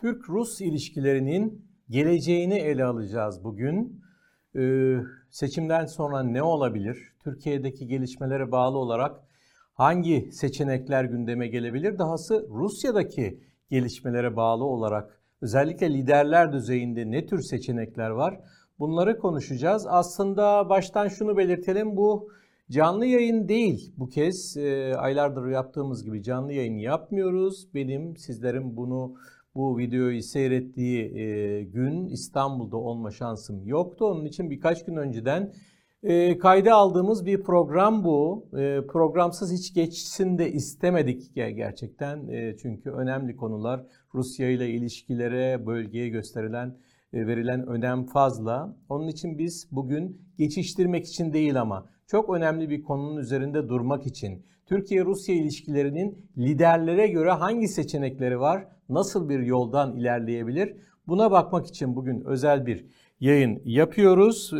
Türk-Rus ilişkilerinin geleceğini ele alacağız bugün. Ee, seçimden sonra ne olabilir? Türkiye'deki gelişmelere bağlı olarak hangi seçenekler gündeme gelebilir? Dahası Rusya'daki gelişmelere bağlı olarak özellikle liderler düzeyinde ne tür seçenekler var? Bunları konuşacağız. Aslında baştan şunu belirtelim bu canlı yayın değil bu kez e, aylardır yaptığımız gibi canlı yayın yapmıyoruz. Benim sizlerin bunu bu videoyu seyrettiği gün İstanbul'da olma şansım yoktu. Onun için birkaç gün önceden e, kayda aldığımız bir program bu. Programsız hiç geçsin de istemedik gerçekten. Çünkü önemli konular Rusya ile ilişkilere, bölgeye gösterilen verilen önem fazla. Onun için biz bugün geçiştirmek için değil ama çok önemli bir konunun üzerinde durmak için Türkiye-Rusya ilişkilerinin liderlere göre hangi seçenekleri var, nasıl bir yoldan ilerleyebilir? Buna bakmak için bugün özel bir yayın yapıyoruz. Ee,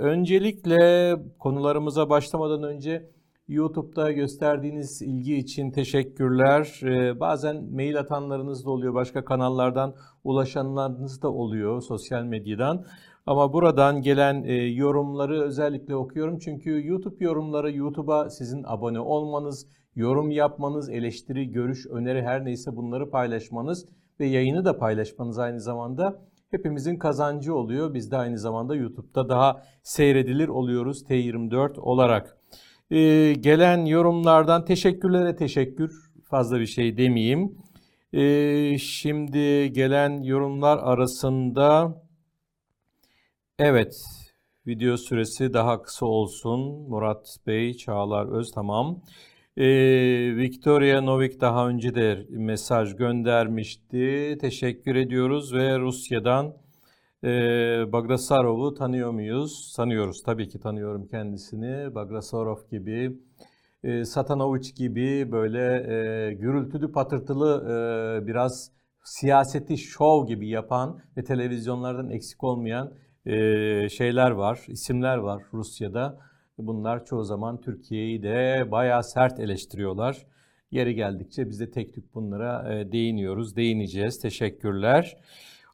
öncelikle konularımıza başlamadan önce YouTube'da gösterdiğiniz ilgi için teşekkürler. Ee, bazen mail atanlarınız da oluyor, başka kanallardan ulaşanlarınız da oluyor sosyal medyadan. Ama buradan gelen e, yorumları özellikle okuyorum. Çünkü YouTube yorumları YouTube'a sizin abone olmanız, yorum yapmanız, eleştiri, görüş, öneri her neyse bunları paylaşmanız ve yayını da paylaşmanız aynı zamanda hepimizin kazancı oluyor. Biz de aynı zamanda YouTube'da daha seyredilir oluyoruz T24 olarak. Ee, gelen yorumlardan teşekkürlere teşekkür. Fazla bir şey demeyeyim. Ee, şimdi gelen yorumlar arasında evet video süresi daha kısa olsun. Murat Bey, Çağlar Öz tamam. Ee, Victoria Novik daha önce de mesaj göndermişti. Teşekkür ediyoruz ve Rusya'dan e, Bagdasarov'u tanıyor muyuz? Sanıyoruz tabii ki tanıyorum kendisini. Bagdasarov gibi, e, Satanoviç gibi böyle e, gürültülü patırtılı e, biraz siyaseti şov gibi yapan ve televizyonlardan eksik olmayan e, şeyler var, isimler var Rusya'da. Bunlar çoğu zaman Türkiye'yi de bayağı sert eleştiriyorlar. Yeri geldikçe biz de tek tük bunlara e, değiniyoruz, değineceğiz. Teşekkürler.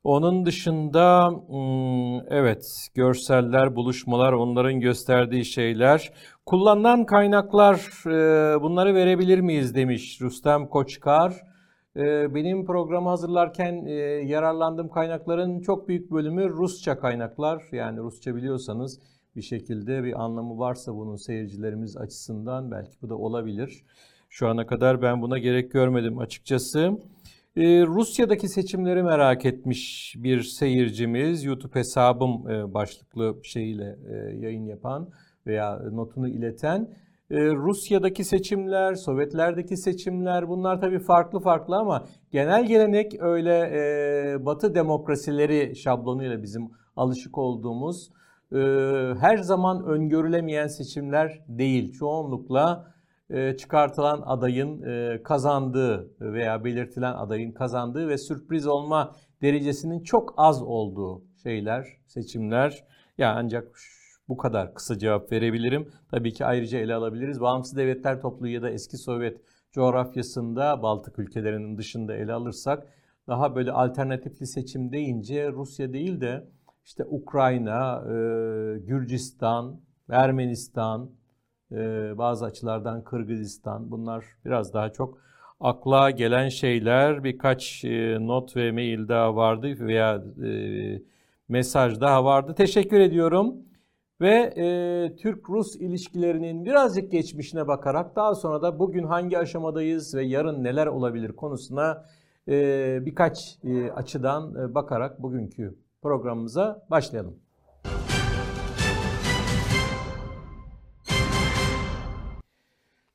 Onun dışında hmm, evet görseller, buluşmalar, onların gösterdiği şeyler. Kullanılan kaynaklar e, bunları verebilir miyiz demiş Rüstem Koçkar. E, benim programı hazırlarken yararlandığım kaynakların çok büyük bölümü Rusça kaynaklar. Yani Rusça biliyorsanız bir şekilde bir anlamı varsa bunun seyircilerimiz açısından belki bu da olabilir. Şu ana kadar ben buna gerek görmedim açıkçası. Ee, Rusya'daki seçimleri merak etmiş bir seyircimiz YouTube hesabım e, başlıklı şeyle e, yayın yapan veya notunu ileten. E, Rusya'daki seçimler, Sovyetlerdeki seçimler bunlar tabii farklı farklı ama genel gelenek öyle e, Batı demokrasileri şablonuyla bizim alışık olduğumuz e, her zaman öngörülemeyen seçimler değil. Çoğunlukla e, çıkartılan adayın e, kazandığı veya belirtilen adayın kazandığı ve sürpriz olma derecesinin çok az olduğu şeyler, seçimler. Ya ancak bu kadar kısa cevap verebilirim. Tabii ki ayrıca ele alabiliriz. Bağımsız Devletler Topluluğu ya da eski Sovyet coğrafyasında Baltık ülkelerinin dışında ele alırsak daha böyle alternatifli seçim deyince Rusya değil de işte Ukrayna, e, Gürcistan, Ermenistan, ee, bazı açılardan Kırgızistan bunlar biraz daha çok akla gelen şeyler birkaç e, not ve mail daha vardı veya e, mesaj daha vardı. Teşekkür ediyorum. Ve e, Türk-Rus ilişkilerinin birazcık geçmişine bakarak daha sonra da bugün hangi aşamadayız ve yarın neler olabilir konusuna e, birkaç e, açıdan e, bakarak bugünkü programımıza başlayalım.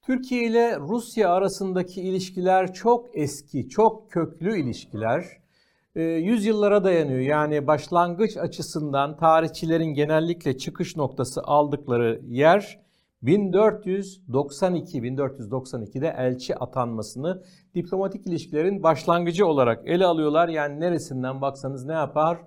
Türkiye ile Rusya arasındaki ilişkiler çok eski, çok köklü ilişkiler. E, yüzyıllara dayanıyor. Yani başlangıç açısından tarihçilerin genellikle çıkış noktası aldıkları yer 1492 1492'de elçi atanmasını diplomatik ilişkilerin başlangıcı olarak ele alıyorlar. Yani neresinden baksanız ne yapar?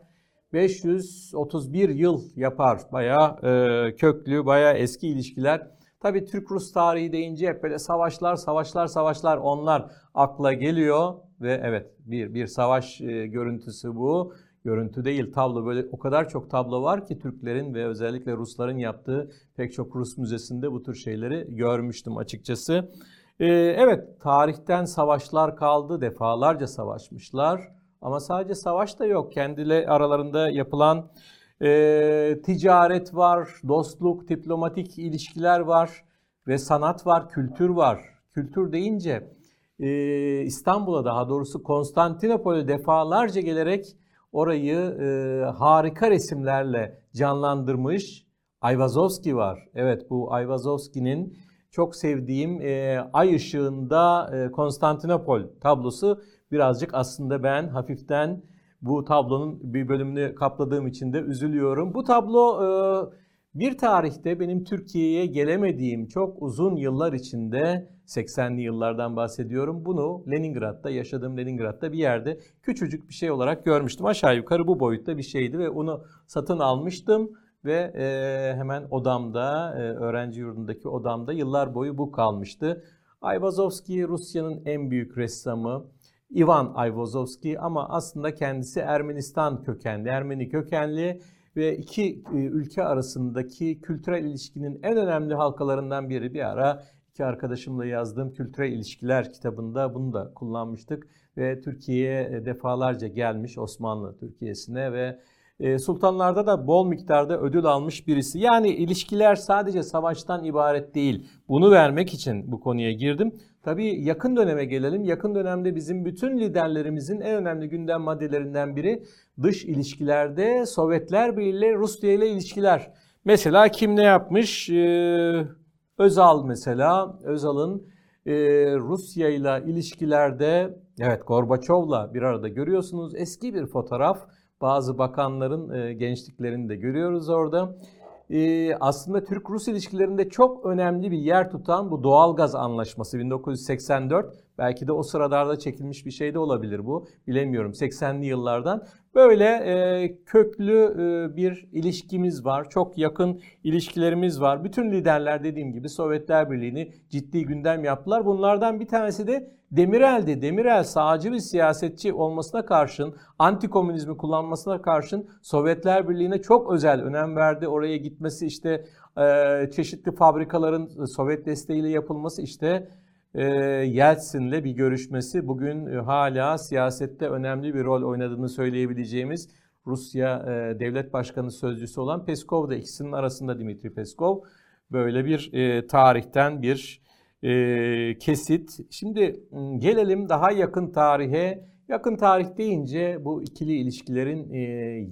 531 yıl yapar. Bayağı e, köklü, bayağı eski ilişkiler. Tabi Türk-Rus tarihi deyince hep böyle savaşlar, savaşlar, savaşlar onlar akla geliyor. ve evet bir bir savaş e, görüntüsü bu. Görüntü değil tablo böyle o kadar çok tablo var ki Türklerin ve özellikle Rusların yaptığı pek çok Rus müzesinde bu tür şeyleri görmüştüm açıkçası. Ee, evet tarihten savaşlar kaldı defalarca savaşmışlar ama sadece savaş da yok kendileri aralarında yapılan e, ticaret var, dostluk, diplomatik ilişkiler var ve sanat var, kültür var. Kültür deyince e, İstanbul'a daha doğrusu Konstantinopol'e defalarca gelerek orayı e, harika resimlerle canlandırmış Ayvazovski var. Evet bu Ayvazovski'nin çok sevdiğim e, Ay ışığında e, Konstantinopol tablosu birazcık aslında ben hafiften bu tablonun bir bölümünü kapladığım için de üzülüyorum. Bu tablo e, bir tarihte benim Türkiye'ye gelemediğim çok uzun yıllar içinde 80'li yıllardan bahsediyorum. Bunu Leningrad'da yaşadığım Leningrad'da bir yerde küçücük bir şey olarak görmüştüm. Aşağı yukarı bu boyutta bir şeydi ve onu satın almıştım ve e, hemen odamda e, öğrenci yurdundaki odamda yıllar boyu bu kalmıştı. Ayvazovski Rusya'nın en büyük ressamı. Ivan Ayvazovski ama aslında kendisi Ermenistan kökenli, Ermeni kökenli ve iki e, ülke arasındaki kültürel ilişkinin en önemli halkalarından biri. Bir ara iki arkadaşımla yazdığım Kültürel İlişkiler kitabında bunu da kullanmıştık ve Türkiye'ye e, defalarca gelmiş Osmanlı Türkiye'sine ve e, sultanlarda da bol miktarda ödül almış birisi. Yani ilişkiler sadece savaştan ibaret değil. Bunu vermek için bu konuya girdim. Tabii yakın döneme gelelim. Yakın dönemde bizim bütün liderlerimizin en önemli gündem maddelerinden biri dış ilişkilerde Sovyetler Birliği ile Rusya ile ilişkiler. Mesela kim ne yapmış? Ee, Özal mesela. Özal'ın e, Rusya ile ilişkilerde evet Gorbaçov'la bir arada görüyorsunuz. Eski bir fotoğraf. Bazı bakanların e, gençliklerini de görüyoruz orada e, aslında Türk-Rus ilişkilerinde çok önemli bir yer tutan bu doğalgaz anlaşması 1984 belki de o sıralarda çekilmiş bir şey de olabilir bu. Bilemiyorum 80'li yıllardan. Böyle e, köklü e, bir ilişkimiz var çok yakın ilişkilerimiz var. Bütün liderler dediğim gibi Sovyetler Birliği'ni ciddi gündem yaptılar. Bunlardan bir tanesi de Demirel'di. Demirel sağcı bir siyasetçi olmasına karşın, anti-komünizmi kullanmasına karşın Sovyetler Birliği'ne çok özel önem verdi. Oraya gitmesi işte e, çeşitli fabrikaların Sovyet desteğiyle yapılması işte e, Yeltsin'le bir görüşmesi bugün e, hala siyasette önemli bir rol oynadığını söyleyebileceğimiz Rusya Devlet Başkanı Sözcüsü olan Peskov da ikisinin arasında Dimitri Peskov böyle bir tarihten bir e, kesit. Şimdi gelelim daha yakın tarihe. Yakın tarih deyince bu ikili ilişkilerin e,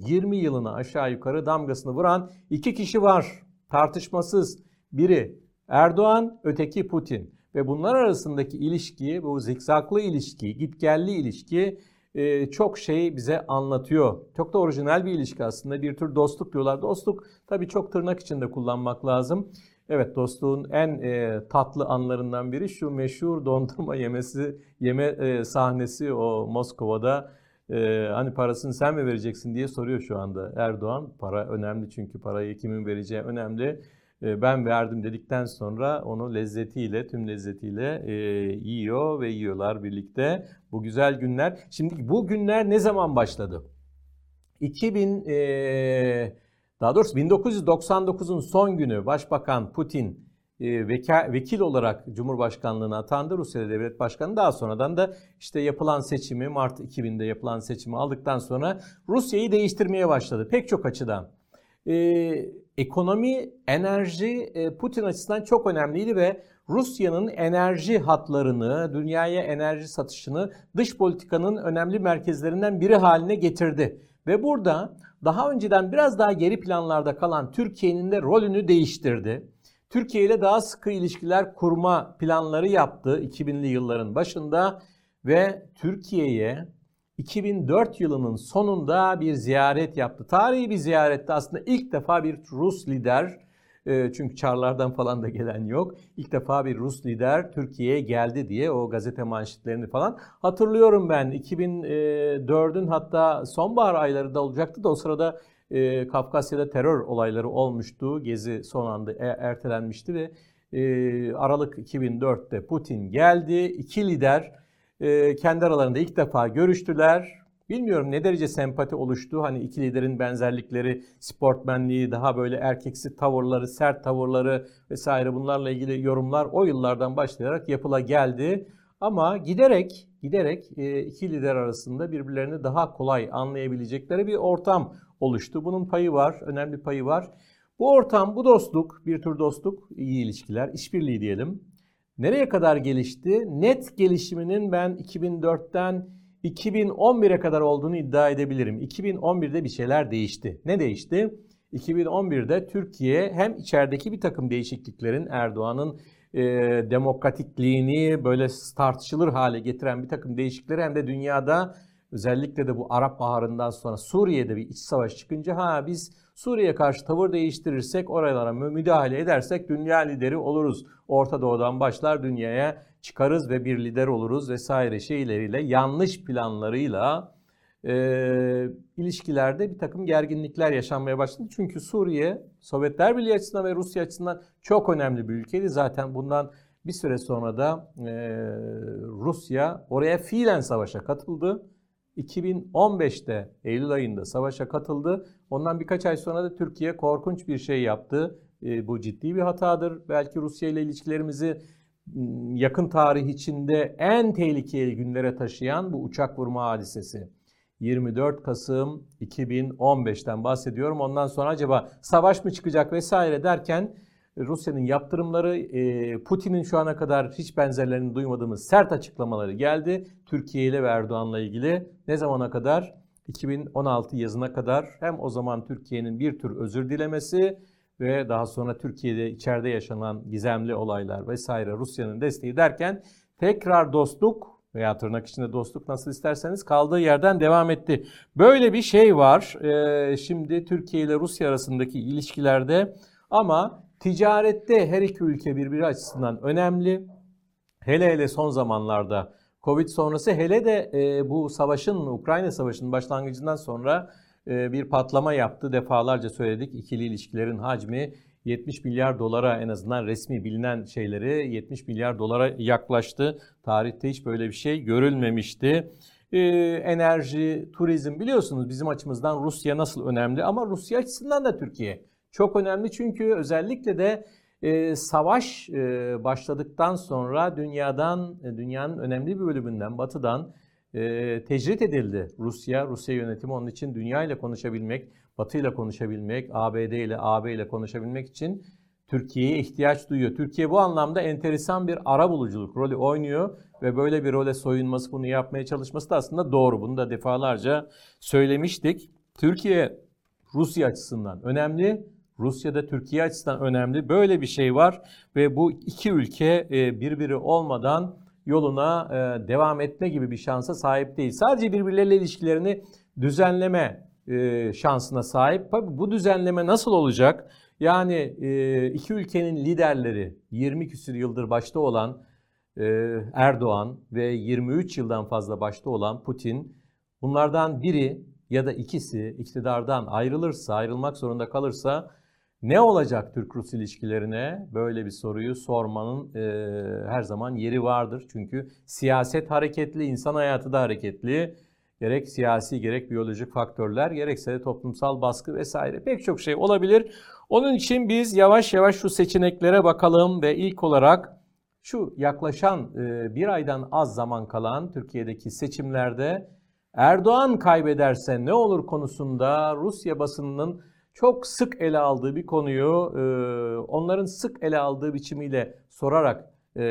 20 yılına aşağı yukarı damgasını vuran iki kişi var. Tartışmasız. Biri Erdoğan, öteki Putin. Ve bunlar arasındaki ilişki, bu zikzaklı ilişki, gitgelli ilişki e, çok şey bize anlatıyor. Çok da orijinal bir ilişki aslında. Bir tür dostluk diyorlar. Dostluk tabii çok tırnak içinde kullanmak lazım. Evet dostluğun en e, tatlı anlarından biri şu meşhur dondurma yemesi yeme e, sahnesi o Moskova'da e, hani parasını sen mi vereceksin diye soruyor şu anda Erdoğan. Para önemli çünkü parayı kimin vereceği önemli. E, ben verdim dedikten sonra onu lezzetiyle tüm lezzetiyle e, yiyor ve yiyorlar birlikte. Bu güzel günler. Şimdi bu günler ne zaman başladı? 2000 e, daha doğrusu 1999'un son günü Başbakan Putin e, vekil olarak Cumhurbaşkanlığına atandı. Rusya Devlet Başkanı daha sonradan da işte yapılan seçimi Mart 2000'de yapılan seçimi aldıktan sonra Rusya'yı değiştirmeye başladı pek çok açıdan. Ee, ekonomi, enerji e, Putin açısından çok önemliydi ve Rusya'nın enerji hatlarını, dünyaya enerji satışını dış politikanın önemli merkezlerinden biri haline getirdi. Ve burada daha önceden biraz daha geri planlarda kalan Türkiye'nin de rolünü değiştirdi. Türkiye ile daha sıkı ilişkiler kurma planları yaptı 2000'li yılların başında ve Türkiye'ye 2004 yılının sonunda bir ziyaret yaptı. Tarihi bir ziyarette aslında ilk defa bir Rus lider çünkü Çarlardan falan da gelen yok. İlk defa bir Rus lider Türkiye'ye geldi diye o gazete manşetlerini falan hatırlıyorum ben. 2004'ün hatta sonbahar aylarında olacaktı da o sırada e, Kafkasya'da terör olayları olmuştu. Gezi son anda e, ertelenmişti ve Aralık 2004'te Putin geldi. İki lider e, kendi aralarında ilk defa görüştüler. Bilmiyorum ne derece sempati oluştu. Hani iki liderin benzerlikleri, sportmenliği, daha böyle erkeksi tavırları, sert tavırları vesaire bunlarla ilgili yorumlar o yıllardan başlayarak yapıla geldi. Ama giderek giderek e, iki lider arasında birbirlerini daha kolay anlayabilecekleri bir ortam oluştu. Bunun payı var, önemli payı var. Bu ortam, bu dostluk, bir tür dostluk, iyi ilişkiler, işbirliği diyelim. Nereye kadar gelişti? Net gelişiminin ben 2004'ten 2011'e kadar olduğunu iddia edebilirim. 2011'de bir şeyler değişti. Ne değişti? 2011'de Türkiye hem içerideki bir takım değişikliklerin Erdoğan'ın e, demokratikliğini böyle tartışılır hale getiren bir takım değişiklikleri hem de dünyada özellikle de bu Arap Baharı'ndan sonra Suriye'de bir iç savaş çıkınca ha biz Suriye'ye karşı tavır değiştirirsek oralara müdahale edersek dünya lideri oluruz. Orta Doğu'dan başlar dünyaya çıkarız ve bir lider oluruz vesaire şeyleriyle yanlış planlarıyla e, ilişkilerde bir takım gerginlikler yaşanmaya başladı. Çünkü Suriye Sovyetler Birliği açısından ve Rusya açısından çok önemli bir ülkeydi. Zaten bundan bir süre sonra da e, Rusya oraya fiilen savaşa katıldı. 2015'te Eylül ayında savaşa katıldı. Ondan birkaç ay sonra da Türkiye korkunç bir şey yaptı. E, bu ciddi bir hatadır. Belki Rusya ile ilişkilerimizi yakın tarih içinde en tehlikeli günlere taşıyan bu uçak vurma hadisesi. 24 Kasım 2015'ten bahsediyorum. Ondan sonra acaba savaş mı çıkacak vesaire derken Rusya'nın yaptırımları, Putin'in şu ana kadar hiç benzerlerini duymadığımız sert açıklamaları geldi. Türkiye ile ve Erdoğan'la ilgili ne zamana kadar? 2016 yazına kadar hem o zaman Türkiye'nin bir tür özür dilemesi ve daha sonra Türkiye'de içeride yaşanan gizemli olaylar vesaire Rusya'nın desteği derken tekrar dostluk veya tırnak içinde dostluk nasıl isterseniz kaldığı yerden devam etti. Böyle bir şey var ee, şimdi Türkiye ile Rusya arasındaki ilişkilerde ama ticarette her iki ülke birbiri açısından önemli. Hele hele son zamanlarda Covid sonrası hele de e, bu savaşın Ukrayna Savaşı'nın başlangıcından sonra bir patlama yaptı. Defalarca söyledik ikili ilişkilerin hacmi 70 milyar dolara en azından resmi bilinen şeyleri 70 milyar dolara yaklaştı. Tarihte hiç böyle bir şey görülmemişti. Ee, enerji, turizm biliyorsunuz bizim açımızdan Rusya nasıl önemli ama Rusya açısından da Türkiye çok önemli çünkü özellikle de e, savaş e, başladıktan sonra dünyadan e, dünyanın önemli bir bölümünden batıdan e, tecrit edildi Rusya, Rusya yönetimi onun için dünya ile konuşabilmek, Batı ile konuşabilmek, ABD ile, AB ile konuşabilmek için Türkiye'ye ihtiyaç duyuyor. Türkiye bu anlamda enteresan bir ara buluculuk rolü oynuyor ve böyle bir role soyunması, bunu yapmaya çalışması da aslında doğru. Bunu da defalarca söylemiştik. Türkiye Rusya açısından önemli, Rusya da Türkiye açısından önemli. Böyle bir şey var ve bu iki ülke birbiri olmadan yoluna e, devam etme gibi bir şansa sahip değil. Sadece birbirleriyle ilişkilerini düzenleme e, şansına sahip. Bu düzenleme nasıl olacak? Yani e, iki ülkenin liderleri 20 küsur yıldır başta olan Erdoğan ve 23 yıldan fazla başta olan Putin bunlardan biri ya da ikisi iktidardan ayrılırsa, ayrılmak zorunda kalırsa ne olacak Türk-Rus ilişkilerine? Böyle bir soruyu sormanın e, her zaman yeri vardır. Çünkü siyaset hareketli, insan hayatı da hareketli. Gerek siyasi gerek biyolojik faktörler gerekse de toplumsal baskı vesaire pek çok şey olabilir. Onun için biz yavaş yavaş şu seçeneklere bakalım ve ilk olarak şu yaklaşan e, bir aydan az zaman kalan Türkiye'deki seçimlerde Erdoğan kaybederse ne olur konusunda Rusya basınının çok sık ele aldığı bir konuyu e, onların sık ele aldığı biçimiyle sorarak e,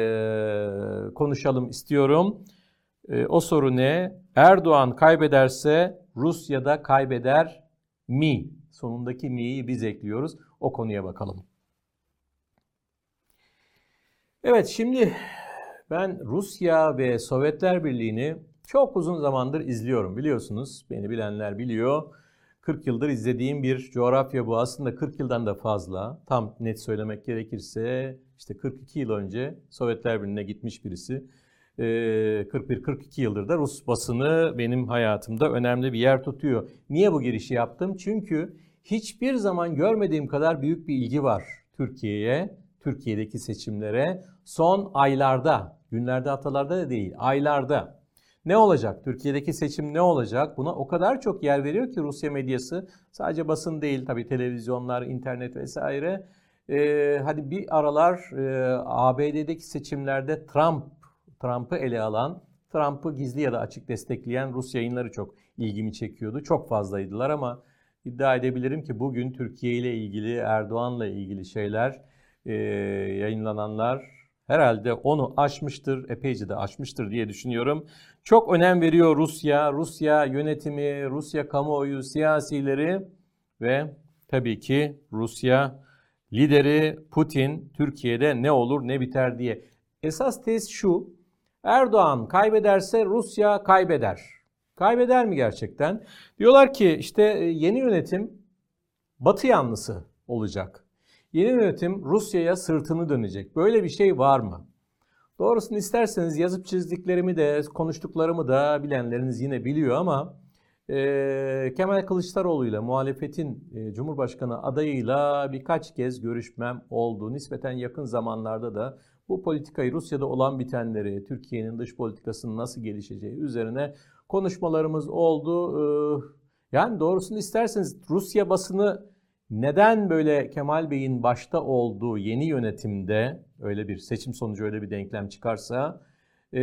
konuşalım istiyorum. E, o soru ne? Erdoğan kaybederse Rusya'da kaybeder mi? Sonundaki mi'yi biz ekliyoruz. O konuya bakalım. Evet şimdi ben Rusya ve Sovyetler Birliği'ni çok uzun zamandır izliyorum biliyorsunuz. Beni bilenler biliyor. 40 yıldır izlediğim bir coğrafya bu. Aslında 40 yıldan da fazla. Tam net söylemek gerekirse işte 42 yıl önce Sovyetler Birliği'ne gitmiş birisi. 41-42 ee, yıldır da Rus basını benim hayatımda önemli bir yer tutuyor. Niye bu girişi yaptım? Çünkü hiçbir zaman görmediğim kadar büyük bir ilgi var Türkiye'ye, Türkiye'deki seçimlere. Son aylarda, günlerde haftalarda da değil, aylarda Ne olacak? Türkiye'deki seçim ne olacak? Buna o kadar çok yer veriyor ki Rusya medyası. Sadece basın değil tabii televizyonlar, internet vesaire. Ee, hadi bir aralar e, ABD'deki seçimlerde Trump, Trump'ı ele alan, Trump'ı gizli ya da açık destekleyen Rus yayınları çok ilgimi çekiyordu. Çok fazlaydılar ama iddia edebilirim ki bugün Türkiye ile ilgili, Erdoğan'la ilgili şeyler, e, yayınlananlar herhalde onu aşmıştır, epeyce de aşmıştır diye düşünüyorum. Çok önem veriyor Rusya, Rusya yönetimi, Rusya kamuoyu, siyasileri ve tabii ki Rusya lideri Putin Türkiye'de ne olur ne biter diye. Esas tez şu, Erdoğan kaybederse Rusya kaybeder. Kaybeder mi gerçekten? Diyorlar ki işte e, yeni yönetim Batı yanlısı olacak. Yeni yönetim Rusya'ya sırtını dönecek. Böyle bir şey var mı? Doğrusunu isterseniz yazıp çizdiklerimi de konuştuklarımı da bilenleriniz yine biliyor ama e, Kemal Kılıçdaroğlu ile muhalefetin e, Cumhurbaşkanı adayıyla birkaç kez görüşmem oldu. Nispeten yakın zamanlarda da bu politikayı Rusya'da olan bitenleri, Türkiye'nin dış politikasının nasıl gelişeceği üzerine konuşmalarımız oldu. Ee, yani doğrusunu isterseniz Rusya basını neden böyle Kemal Bey'in başta olduğu yeni yönetimde öyle bir seçim sonucu öyle bir denklem çıkarsa e,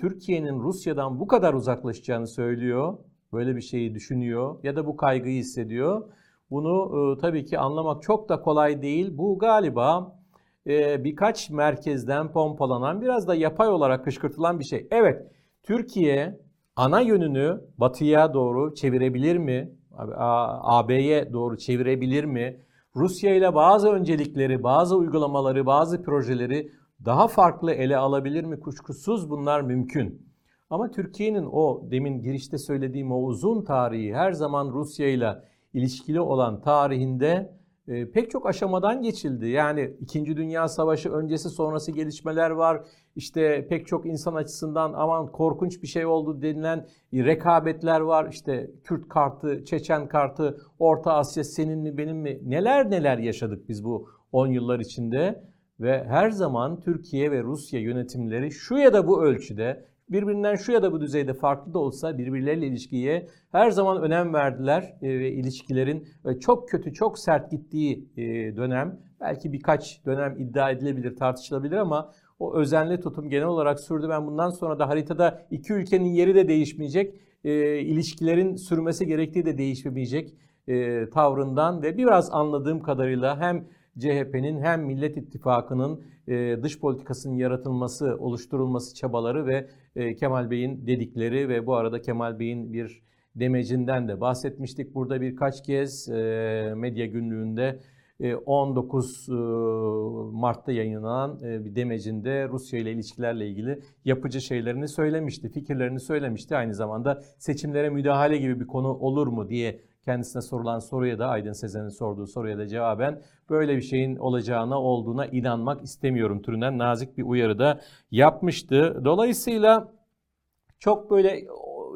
Türkiye'nin Rusya'dan bu kadar uzaklaşacağını söylüyor. Böyle bir şeyi düşünüyor ya da bu kaygıyı hissediyor. Bunu e, tabii ki anlamak çok da kolay değil. Bu galiba e, birkaç merkezden pompalanan biraz da yapay olarak kışkırtılan bir şey. Evet Türkiye ana yönünü batıya doğru çevirebilir mi? AB'ye doğru çevirebilir mi? Rusya ile bazı öncelikleri, bazı uygulamaları, bazı projeleri daha farklı ele alabilir mi? Kuşkusuz bunlar mümkün. Ama Türkiye'nin o demin girişte söylediğim o uzun tarihi her zaman Rusya ile ilişkili olan tarihinde e, pek çok aşamadan geçildi. Yani İkinci Dünya Savaşı öncesi sonrası gelişmeler var. İşte pek çok insan açısından aman korkunç bir şey oldu denilen rekabetler var. İşte Kürt kartı, Çeçen kartı, Orta Asya senin mi benim mi neler neler yaşadık biz bu 10 yıllar içinde. Ve her zaman Türkiye ve Rusya yönetimleri şu ya da bu ölçüde birbirinden şu ya da bu düzeyde farklı da olsa birbirleriyle ilişkiye her zaman önem verdiler e, ve ilişkilerin e, çok kötü, çok sert gittiği e, dönem belki birkaç dönem iddia edilebilir, tartışılabilir ama o özenli tutum genel olarak sürdü. Ben bundan sonra da haritada iki ülkenin yeri de değişmeyecek, ilişkilerin sürmesi gerektiği de değişmeyecek tavrından ve biraz anladığım kadarıyla hem CHP'nin hem Millet İttifakı'nın e, dış politikasının yaratılması, oluşturulması çabaları ve e, Kemal Bey'in dedikleri ve bu arada Kemal Bey'in bir demecinden de bahsetmiştik. Burada birkaç kez e, medya günlüğünde 19 Mart'ta yayınlanan bir demecinde Rusya ile ilişkilerle ilgili yapıcı şeylerini söylemişti, fikirlerini söylemişti. Aynı zamanda seçimlere müdahale gibi bir konu olur mu diye kendisine sorulan soruya da Aydın Sezen'in sorduğu soruya da cevaben böyle bir şeyin olacağına olduğuna inanmak istemiyorum türünden nazik bir uyarı da yapmıştı. Dolayısıyla çok böyle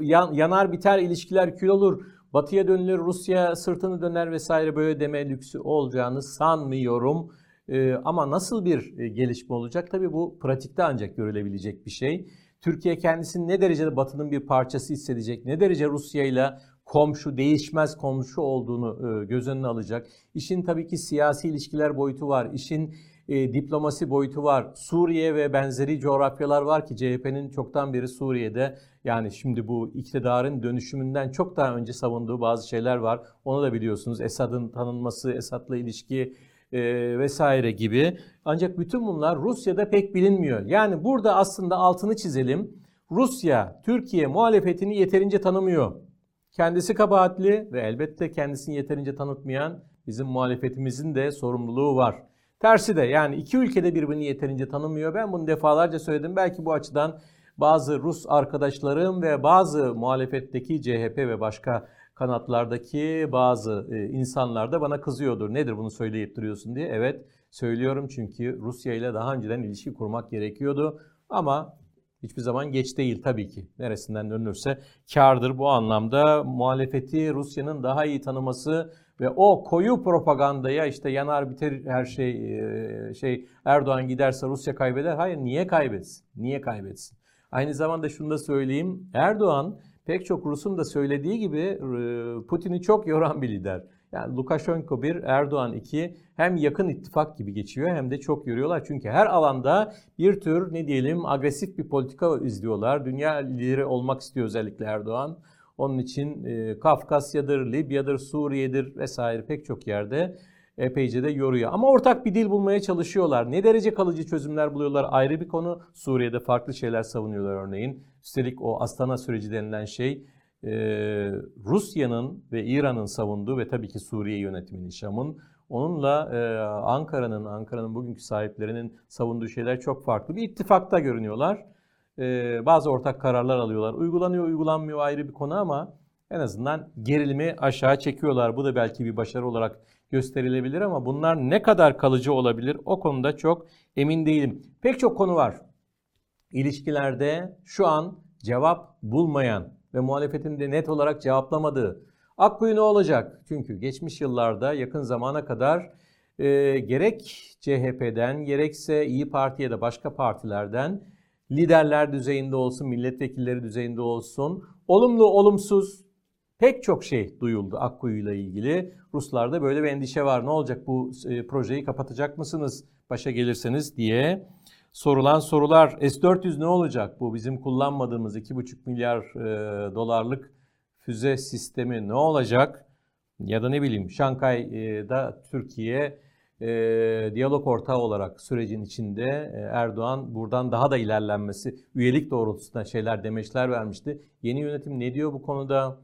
yan, yanar biter ilişkiler kül olur. Batıya dönülür, Rusya sırtını döner vesaire böyle deme lüksü olacağını sanmıyorum. Ee, ama nasıl bir e, gelişme olacak? Tabii bu pratikte ancak görülebilecek bir şey. Türkiye kendisini ne derecede Batı'nın bir parçası hissedecek, ne derece Rusya ile komşu, değişmez komşu olduğunu e, göz önüne alacak. İşin tabii ki siyasi ilişkiler boyutu var. İşin e, diplomasi boyutu var. Suriye ve benzeri coğrafyalar var ki CHP'nin çoktan beri Suriye'de yani şimdi bu iktidarın dönüşümünden çok daha önce savunduğu bazı şeyler var. Onu da biliyorsunuz. Esad'ın tanınması, Esad'la ilişki e, vesaire gibi. Ancak bütün bunlar Rusya'da pek bilinmiyor. Yani burada aslında altını çizelim. Rusya Türkiye muhalefetini yeterince tanımıyor. Kendisi kabahatli ve elbette kendisini yeterince tanıtmayan bizim muhalefetimizin de sorumluluğu var. Tersi de yani iki ülkede birbirini yeterince tanımıyor. Ben bunu defalarca söyledim. Belki bu açıdan bazı Rus arkadaşlarım ve bazı muhalefetteki CHP ve başka kanatlardaki bazı e, insanlar da bana kızıyordur. Nedir bunu söyleyip duruyorsun diye. Evet söylüyorum çünkü Rusya ile daha önceden ilişki kurmak gerekiyordu. Ama hiçbir zaman geç değil tabii ki. Neresinden dönülürse kardır bu anlamda. Muhalefeti Rusya'nın daha iyi tanıması ve o koyu propagandaya işte yanar biter her şey şey Erdoğan giderse Rusya kaybeder. Hayır niye kaybetsin? Niye kaybetsin? Aynı zamanda şunu da söyleyeyim. Erdoğan pek çok Rus'un da söylediği gibi Putin'i çok yoran bir lider. Yani Lukashenko bir, Erdoğan iki hem yakın ittifak gibi geçiyor hem de çok yoruyorlar. Çünkü her alanda bir tür ne diyelim agresif bir politika izliyorlar. Dünya lideri olmak istiyor özellikle Erdoğan. Onun için e, Kafkasya'dır, Libya'dır, Suriye'dir vesaire pek çok yerde epeyce de yoruyor. Ama ortak bir dil bulmaya çalışıyorlar. Ne derece kalıcı çözümler buluyorlar ayrı bir konu. Suriye'de farklı şeyler savunuyorlar örneğin. Üstelik o Astana süreci denilen şey e, Rusya'nın ve İran'ın savunduğu ve tabii ki Suriye yönetiminin Şam'ın onunla e, Ankara'nın Ankara'nın bugünkü sahiplerinin savunduğu şeyler çok farklı. Bir ittifakta görünüyorlar. E, bazı ortak kararlar alıyorlar. Uygulanıyor uygulanmıyor ayrı bir konu ama en azından gerilimi aşağı çekiyorlar. Bu da belki bir başarı olarak gösterilebilir ama bunlar ne kadar kalıcı olabilir o konuda çok emin değilim. Pek çok konu var. İlişkilerde şu an cevap bulmayan ve muhalefetin de net olarak cevaplamadığı Akkuyu ne olacak? Çünkü geçmiş yıllarda yakın zamana kadar e, gerek CHP'den gerekse İyi Parti ya da başka partilerden liderler düzeyinde olsun, milletvekilleri düzeyinde olsun olumlu olumsuz pek çok şey duyuldu Akkuyu ile ilgili. Ruslarda böyle bir endişe var. Ne olacak bu e, projeyi kapatacak mısınız başa gelirseniz diye sorulan sorular. S-400 ne olacak? Bu bizim kullanmadığımız 2,5 milyar e, dolarlık füze sistemi ne olacak? Ya da ne bileyim Şankay'da Türkiye e, diyalog ortağı olarak sürecin içinde e, Erdoğan buradan daha da ilerlenmesi, üyelik doğrultusunda şeyler demeçler vermişti. Yeni yönetim ne diyor bu konuda?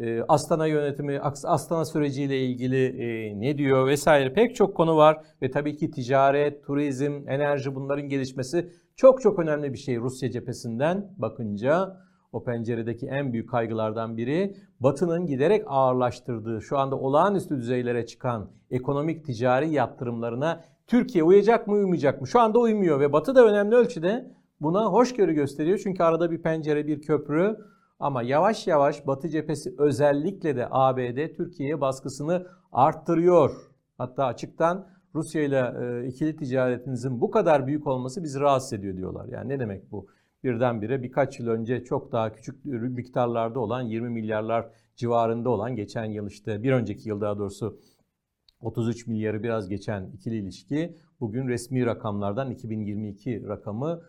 E, Astana yönetimi, Astana süreciyle ilgili e, ne diyor vesaire pek çok konu var ve tabii ki ticaret, turizm, enerji bunların gelişmesi çok çok önemli bir şey Rusya cephesinden bakınca. O penceredeki en büyük kaygılardan biri Batı'nın giderek ağırlaştırdığı şu anda olağanüstü düzeylere çıkan ekonomik ticari yaptırımlarına Türkiye uyacak mı uymayacak mı? Şu anda uymuyor ve Batı da önemli ölçüde buna hoşgörü gösteriyor. Çünkü arada bir pencere, bir köprü ama yavaş yavaş Batı cephesi özellikle de ABD Türkiye'ye baskısını arttırıyor. Hatta açıktan Rusya ile e, ikili ticaretinizin bu kadar büyük olması bizi rahatsız ediyor diyorlar. Yani ne demek bu? Birdenbire birkaç yıl önce çok daha küçük miktarlarda olan 20 milyarlar civarında olan geçen yıl işte bir önceki yıl daha doğrusu 33 milyarı biraz geçen ikili ilişki bugün resmi rakamlardan 2022 rakamı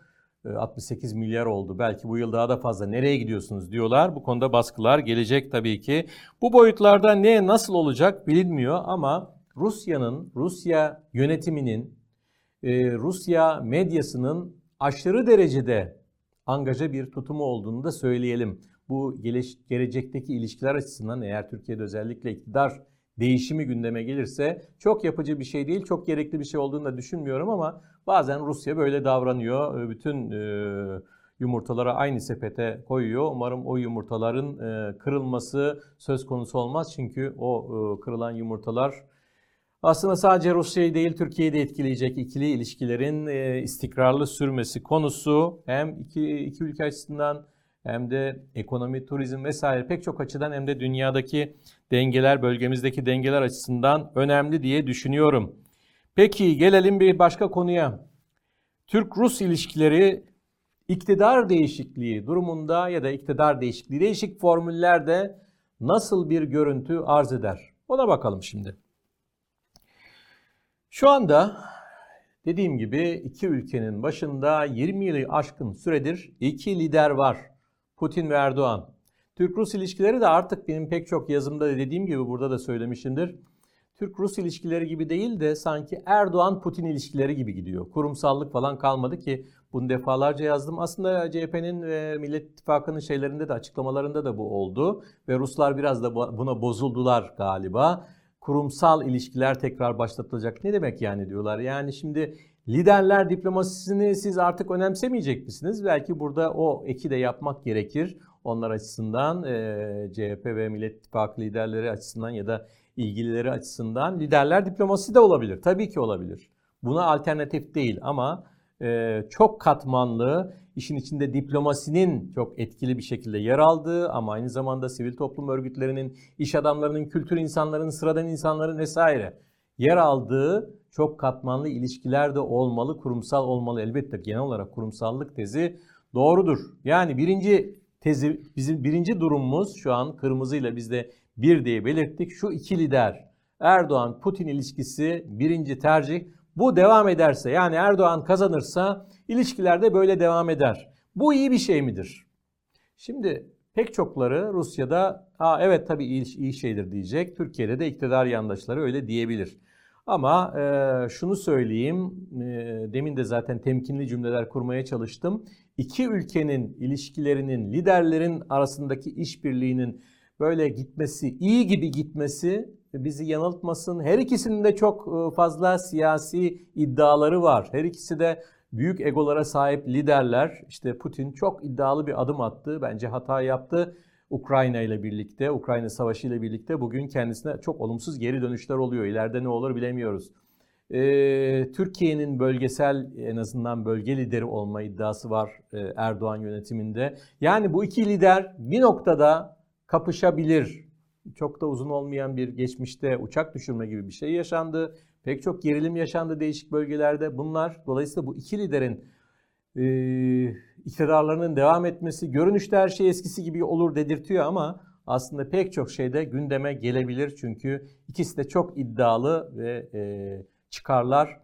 68 e, milyar oldu. Belki bu yıl daha da fazla. Nereye gidiyorsunuz diyorlar. Bu konuda baskılar gelecek tabii ki. Bu boyutlarda ne nasıl olacak bilinmiyor ama Rusya'nın, Rusya yönetiminin, e, Rusya medyasının aşırı derecede angaja bir tutumu olduğunu da söyleyelim. Bu gelecekteki ilişkiler açısından eğer Türkiye'de özellikle iktidar değişimi gündeme gelirse çok yapıcı bir şey değil, çok gerekli bir şey olduğunu da düşünmüyorum ama bazen Rusya böyle davranıyor. Bütün e, yumurtaları aynı sepete koyuyor. Umarım o yumurtaların e, kırılması söz konusu olmaz. Çünkü o e, kırılan yumurtalar aslında sadece Rusya'yı değil Türkiye'yi de etkileyecek ikili ilişkilerin e, istikrarlı sürmesi konusu hem iki, iki ülke açısından hem de ekonomi, turizm vesaire pek çok açıdan hem de dünyadaki dengeler, bölgemizdeki dengeler açısından önemli diye düşünüyorum. Peki gelelim bir başka konuya. Türk-Rus ilişkileri iktidar değişikliği durumunda ya da iktidar değişikliği değişik formüllerde nasıl bir görüntü arz eder? Ona bakalım şimdi. Şu anda dediğim gibi iki ülkenin başında 20 yılı aşkın süredir iki lider var. Putin ve Erdoğan. Türk-Rus ilişkileri de artık benim pek çok yazımda dediğim gibi burada da söylemişimdir. Türk-Rus ilişkileri gibi değil de sanki Erdoğan-Putin ilişkileri gibi gidiyor. Kurumsallık falan kalmadı ki bunu defalarca yazdım. Aslında CHP'nin ve Millet İttifakı'nın şeylerinde de açıklamalarında da bu oldu. Ve Ruslar biraz da buna bozuldular galiba kurumsal ilişkiler tekrar başlatılacak. Ne demek yani diyorlar. Yani şimdi liderler diplomasisini siz artık önemsemeyecek misiniz? Belki burada o eki de yapmak gerekir. Onlar açısından e, CHP ve Millet İttifakı liderleri açısından ya da ilgilileri açısından liderler diplomasisi de olabilir. Tabii ki olabilir. Buna alternatif değil ama e, çok katmanlı işin içinde diplomasinin çok etkili bir şekilde yer aldığı ama aynı zamanda sivil toplum örgütlerinin, iş adamlarının, kültür insanlarının, sıradan insanların vesaire yer aldığı çok katmanlı ilişkiler de olmalı, kurumsal olmalı. Elbette genel olarak kurumsallık tezi Doğrudur. Yani birinci tezi, bizim birinci durumumuz şu an kırmızıyla biz de bir diye belirttik. Şu iki lider Erdoğan-Putin ilişkisi birinci tercih. Bu devam ederse yani Erdoğan kazanırsa ilişkiler de böyle devam eder. Bu iyi bir şey midir? Şimdi pek çokları Rusya'da ha evet tabii iyi, iyi şeydir diyecek. Türkiye'de de iktidar yandaşları öyle diyebilir. Ama e, şunu söyleyeyim, e, demin de zaten temkinli cümleler kurmaya çalıştım. İki ülkenin ilişkilerinin, liderlerin arasındaki işbirliğinin böyle gitmesi, iyi gibi gitmesi bizi yanıltmasın. Her ikisinin de çok e, fazla siyasi iddiaları var. Her ikisi de büyük egolara sahip liderler. İşte Putin çok iddialı bir adım attı. Bence hata yaptı. Ukrayna ile birlikte, Ukrayna Savaşı ile birlikte bugün kendisine çok olumsuz geri dönüşler oluyor. İleride ne olur bilemiyoruz. Ee, Türkiye'nin bölgesel en azından bölge lideri olma iddiası var e, Erdoğan yönetiminde. Yani bu iki lider bir noktada kapışabilir. Çok da uzun olmayan bir geçmişte uçak düşürme gibi bir şey yaşandı. Pek çok gerilim yaşandı değişik bölgelerde. Bunlar dolayısıyla bu iki liderin e, iktidarlarının devam etmesi görünüşte her şey eskisi gibi olur dedirtiyor ama aslında pek çok şeyde gündeme gelebilir. Çünkü ikisi de çok iddialı ve e, çıkarlar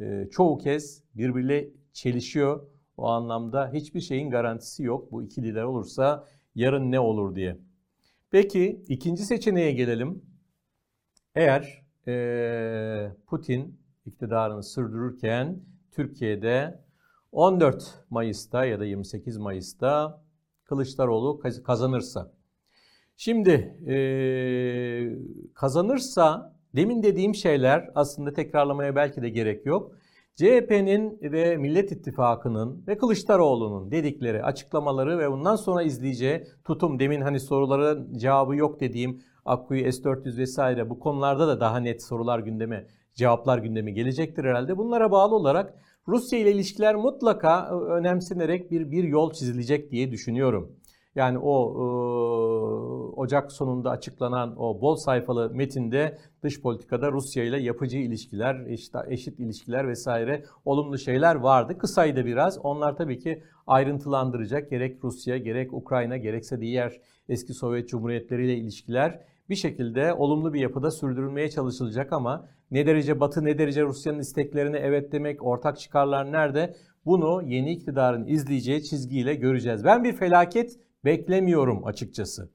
e, çoğu kez birbiriyle çelişiyor. O anlamda hiçbir şeyin garantisi yok. Bu iki lider olursa yarın ne olur diye. Peki ikinci seçeneğe gelelim. Eğer e, Putin iktidarını sürdürürken Türkiye'de 14 Mayıs'ta ya da 28 Mayıs'ta Kılıçdaroğlu kazanırsa. Şimdi e, kazanırsa demin dediğim şeyler aslında tekrarlamaya belki de gerek yok. CHP'nin ve Millet İttifakı'nın ve Kılıçdaroğlu'nun dedikleri açıklamaları ve bundan sonra izleyeceği tutum demin hani soruların cevabı yok dediğim Akkuyu S400 vesaire bu konularda da daha net sorular gündeme, cevaplar gündeme gelecektir herhalde. Bunlara bağlı olarak Rusya ile ilişkiler mutlaka önemsenerek bir bir yol çizilecek diye düşünüyorum. Yani o e, Ocak sonunda açıklanan o bol sayfalı metinde dış politikada Rusya ile yapıcı ilişkiler, işte eşit ilişkiler vesaire olumlu şeyler vardı. Kısaydı biraz. Onlar tabii ki ayrıntılandıracak gerek Rusya, gerek Ukrayna, gerekse diğer eski Sovyet Cumhuriyetleri ile ilişkiler bir şekilde olumlu bir yapıda sürdürülmeye çalışılacak ama ne derece Batı ne derece Rusya'nın isteklerine evet demek, ortak çıkarlar nerede? Bunu yeni iktidarın izleyeceği çizgiyle göreceğiz. Ben bir felaket beklemiyorum açıkçası.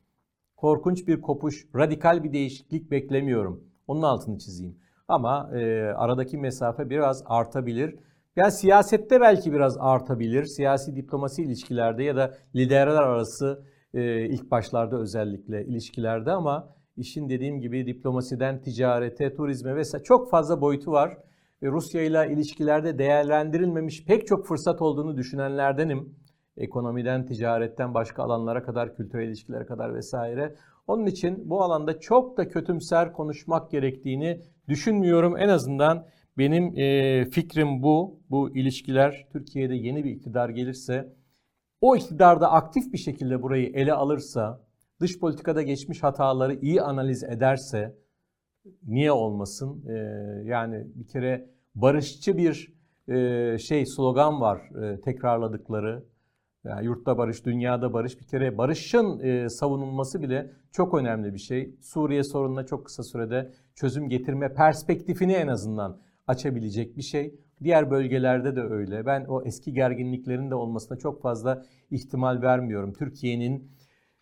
Korkunç bir kopuş, radikal bir değişiklik beklemiyorum. Onun altını çizeyim. Ama e, aradaki mesafe biraz artabilir. Yani siyasette belki biraz artabilir. Siyasi diplomasi ilişkilerde ya da liderler arası e, ilk başlarda özellikle ilişkilerde ama işin dediğim gibi diplomasiden ticarete, turizme vesaire çok fazla boyutu var. Rusya ile ilişkilerde değerlendirilmemiş pek çok fırsat olduğunu düşünenlerdenim. Ekonomiden, ticaretten başka alanlara kadar, kültürel ilişkilere kadar vesaire. Onun için bu alanda çok da kötümser konuşmak gerektiğini düşünmüyorum. En azından benim e, fikrim bu. Bu ilişkiler Türkiye'de yeni bir iktidar gelirse o iktidarda aktif bir şekilde burayı ele alırsa, dış politikada geçmiş hataları iyi analiz ederse niye olmasın? Ee, yani bir kere barışçı bir e, şey slogan var e, tekrarladıkları. Yani yurtta barış, dünyada barış. Bir kere barışın e, savunulması bile çok önemli bir şey. Suriye sorununa çok kısa sürede çözüm getirme perspektifini en azından açabilecek bir şey. Diğer bölgelerde de öyle. Ben o eski gerginliklerin de olmasına çok fazla ihtimal vermiyorum. Türkiye'nin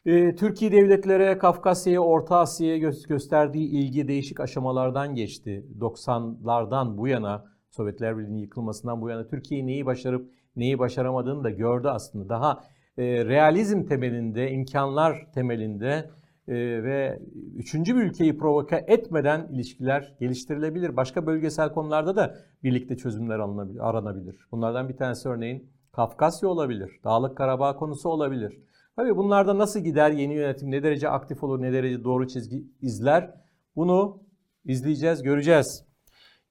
e, Türkiye devletlere, Kafkasya'ya, Orta Asya'ya gö- gösterdiği ilgi değişik aşamalardan geçti. 90'lardan bu yana, Sovyetler Birliği'nin yıkılmasından bu yana Türkiye neyi başarıp neyi başaramadığını da gördü aslında. Daha e, realizm temelinde, imkanlar temelinde e, ve üçüncü bir ülkeyi provoka etmeden ilişkiler geliştirilebilir. Başka bölgesel konularda da birlikte çözümler aranabilir. Bunlardan bir tanesi örneğin Kafkasya olabilir, Dağlık Karabağ konusu olabilir. Tabii bunlarda nasıl gider yeni yönetim, ne derece aktif olur, ne derece doğru çizgi izler bunu izleyeceğiz, göreceğiz.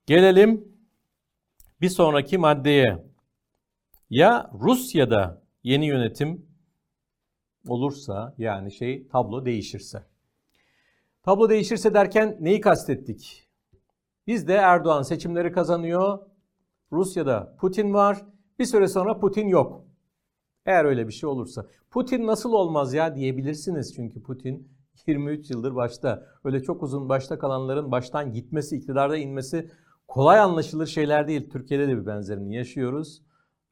Gelelim bir sonraki maddeye. Ya Rusya'da yeni yönetim olursa yani şey tablo değişirse. Tablo değişirse derken neyi kastettik? Bizde Erdoğan seçimleri kazanıyor. Rusya'da Putin var. Bir süre sonra Putin yok. Eğer öyle bir şey olursa. Putin nasıl olmaz ya diyebilirsiniz çünkü Putin 23 yıldır başta. Öyle çok uzun başta kalanların baştan gitmesi, iktidarda inmesi kolay anlaşılır şeyler değil. Türkiye'de de bir benzerini yaşıyoruz.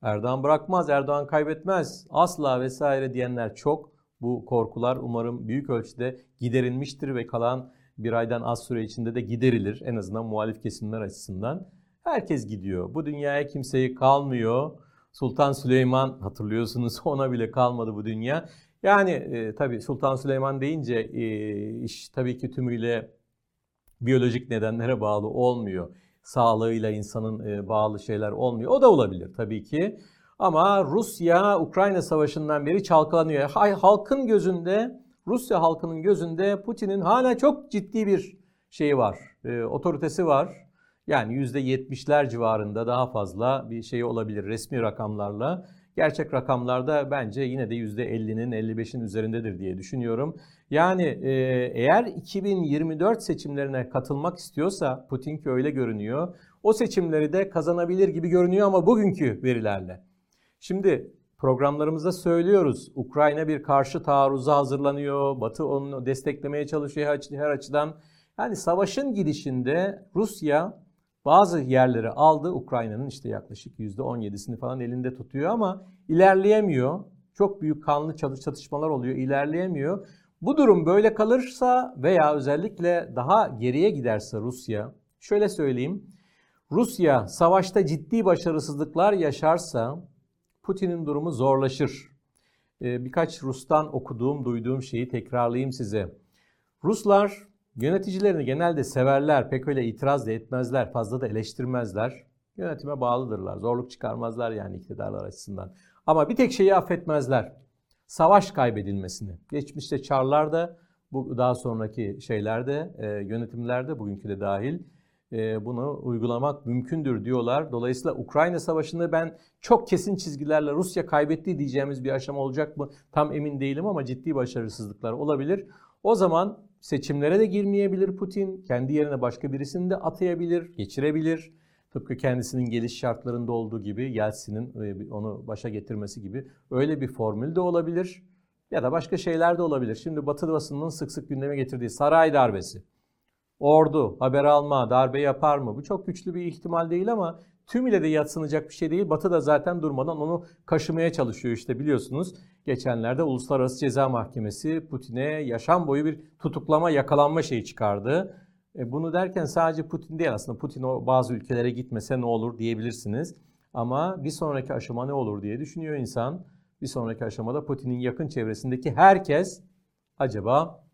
Erdoğan bırakmaz, Erdoğan kaybetmez, asla vesaire diyenler çok. Bu korkular umarım büyük ölçüde giderilmiştir ve kalan bir aydan az süre içinde de giderilir. En azından muhalif kesimler açısından. Herkes gidiyor. Bu dünyaya kimseyi kalmıyor. Sultan Süleyman hatırlıyorsunuz ona bile kalmadı bu dünya. Yani e, tabii Sultan Süleyman deyince e, iş tabii ki tümüyle biyolojik nedenlere bağlı olmuyor. Sağlığıyla insanın e, bağlı şeyler olmuyor. O da olabilir tabii ki. Ama Rusya Ukrayna savaşından beri çalkalanıyor. Halkın gözünde, Rusya halkının gözünde Putin'in hala çok ciddi bir şeyi var. E, otoritesi var. Yani %70'ler civarında daha fazla bir şey olabilir resmi rakamlarla. Gerçek rakamlarda bence yine de %50'nin 55'in üzerindedir diye düşünüyorum. Yani e, eğer 2024 seçimlerine katılmak istiyorsa Putin ki öyle görünüyor. O seçimleri de kazanabilir gibi görünüyor ama bugünkü verilerle. Şimdi programlarımızda söylüyoruz. Ukrayna bir karşı taarruza hazırlanıyor. Batı onu desteklemeye çalışıyor her açıdan. Yani savaşın gidişinde Rusya bazı yerleri aldı. Ukrayna'nın işte yaklaşık %17'sini falan elinde tutuyor ama ilerleyemiyor. Çok büyük kanlı çatışmalar oluyor, ilerleyemiyor. Bu durum böyle kalırsa veya özellikle daha geriye giderse Rusya, şöyle söyleyeyim. Rusya savaşta ciddi başarısızlıklar yaşarsa Putin'in durumu zorlaşır. Ee, birkaç Rus'tan okuduğum, duyduğum şeyi tekrarlayayım size. Ruslar Yöneticilerini genelde severler, pek öyle itiraz da etmezler, fazla da eleştirmezler. Yönetime bağlıdırlar, zorluk çıkarmazlar yani iktidarlar açısından. Ama bir tek şeyi affetmezler. Savaş kaybedilmesini. Geçmişte Çarlar da bu daha sonraki şeylerde, e, yönetimlerde bugünkü de dahil e, bunu uygulamak mümkündür diyorlar. Dolayısıyla Ukrayna Savaşı'nda ben çok kesin çizgilerle Rusya kaybetti diyeceğimiz bir aşama olacak mı tam emin değilim ama ciddi başarısızlıklar olabilir. O zaman seçimlere de girmeyebilir Putin. Kendi yerine başka birisini de atayabilir, geçirebilir. Tıpkı kendisinin geliş şartlarında olduğu gibi Yeltsin'in e, onu başa getirmesi gibi öyle bir formül de olabilir. Ya da başka şeyler de olabilir. Şimdi Batı basınının sık sık gündeme getirdiği saray darbesi. Ordu haber alma, darbe yapar mı? Bu çok güçlü bir ihtimal değil ama tümüyle de yatsınacak bir şey değil. Batı da zaten durmadan onu kaşımaya çalışıyor işte biliyorsunuz. Geçenlerde Uluslararası Ceza Mahkemesi Putin'e yaşam boyu bir tutuklama, yakalanma şeyi çıkardı. E bunu derken sadece Putin değil aslında Putin o bazı ülkelere gitmese ne olur diyebilirsiniz. Ama bir sonraki aşama ne olur diye düşünüyor insan. Bir sonraki aşamada Putin'in yakın çevresindeki herkes acaba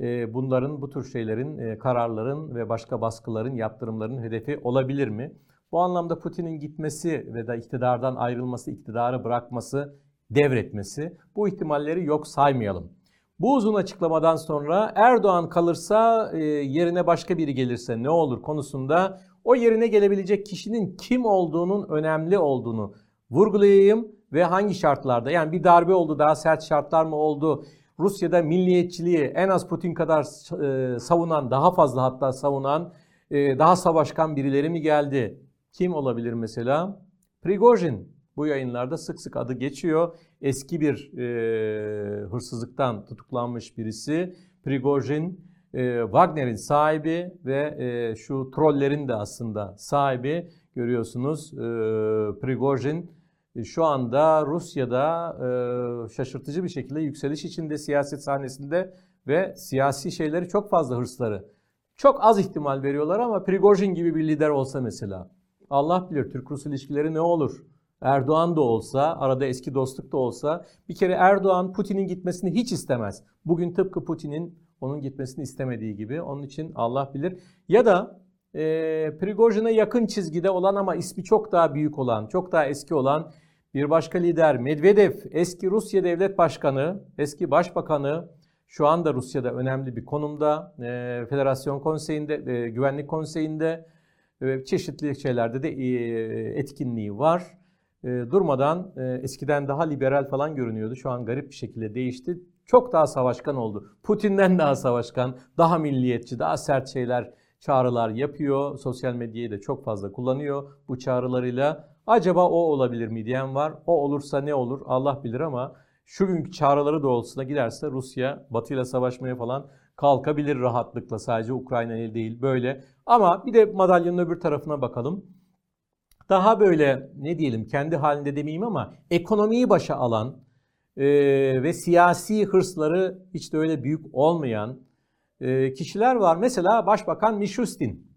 e, bunların, bu tür şeylerin, e, kararların ve başka baskıların, yaptırımların hedefi olabilir mi? Bu anlamda Putin'in gitmesi ve da iktidardan ayrılması, iktidarı bırakması, devretmesi bu ihtimalleri yok saymayalım. Bu uzun açıklamadan sonra Erdoğan kalırsa e, yerine başka biri gelirse ne olur konusunda o yerine gelebilecek kişinin kim olduğunun önemli olduğunu vurgulayayım ve hangi şartlarda? Yani bir darbe oldu daha sert şartlar mı oldu? Rusya'da milliyetçiliği en az Putin kadar e, savunan daha fazla hatta savunan e, daha savaşkan birileri mi geldi kim olabilir mesela? Prigojin bu yayınlarda sık sık adı geçiyor. Eski bir e, hırsızlıktan tutuklanmış birisi. Prigojin e, Wagner'in sahibi ve e, şu trollerin de aslında sahibi. Görüyorsunuz e, Prigojin e, şu anda Rusya'da e, şaşırtıcı bir şekilde yükseliş içinde siyaset sahnesinde ve siyasi şeyleri çok fazla hırsları. Çok az ihtimal veriyorlar ama Prigojin gibi bir lider olsa mesela Allah bilir Türk-Rus ilişkileri ne olur? Erdoğan da olsa, arada eski dostluk da olsa bir kere Erdoğan Putin'in gitmesini hiç istemez. Bugün tıpkı Putin'in onun gitmesini istemediği gibi. Onun için Allah bilir. Ya da e, Prigojin'e yakın çizgide olan ama ismi çok daha büyük olan, çok daha eski olan bir başka lider Medvedev, eski Rusya Devlet Başkanı, eski Başbakanı, şu anda Rusya'da önemli bir konumda, e, Federasyon Konseyi'nde, e, Güvenlik Konseyi'nde, çeşitli şeylerde de etkinliği var. Durmadan eskiden daha liberal falan görünüyordu. Şu an garip bir şekilde değişti. Çok daha savaşkan oldu. Putin'den daha savaşkan, daha milliyetçi, daha sert şeyler çağrılar yapıyor. Sosyal medyayı da çok fazla kullanıyor bu çağrılarıyla. Acaba o olabilir mi diyen var. O olursa ne olur Allah bilir ama şu günkü çağrıları doğrultusunda giderse Rusya Batı ile savaşmaya falan kalkabilir rahatlıkla sadece Ukrayna ile değil böyle. Ama bir de madalyonun öbür tarafına bakalım. Daha böyle ne diyelim kendi halinde demeyeyim ama ekonomiyi başa alan e, ve siyasi hırsları hiç de öyle büyük olmayan e, kişiler var. Mesela Başbakan Mishustin.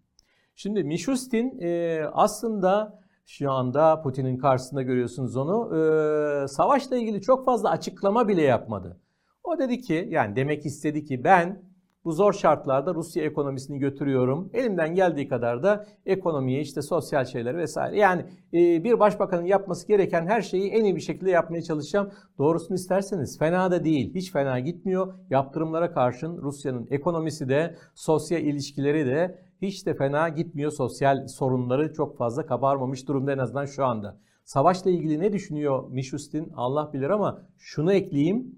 Şimdi Mishustin e, aslında şu anda Putin'in karşısında görüyorsunuz onu. E, savaşla ilgili çok fazla açıklama bile yapmadı. O dedi ki yani demek istedi ki ben bu zor şartlarda Rusya ekonomisini götürüyorum. Elimden geldiği kadar da ekonomiye işte sosyal şeyleri vesaire. Yani e, bir başbakanın yapması gereken her şeyi en iyi bir şekilde yapmaya çalışacağım. Doğrusunu isterseniz fena da değil. Hiç fena gitmiyor. Yaptırımlara karşın Rusya'nın ekonomisi de sosyal ilişkileri de hiç de fena gitmiyor. Sosyal sorunları çok fazla kabarmamış durumda en azından şu anda. Savaşla ilgili ne düşünüyor Mishustin Allah bilir ama şunu ekleyeyim.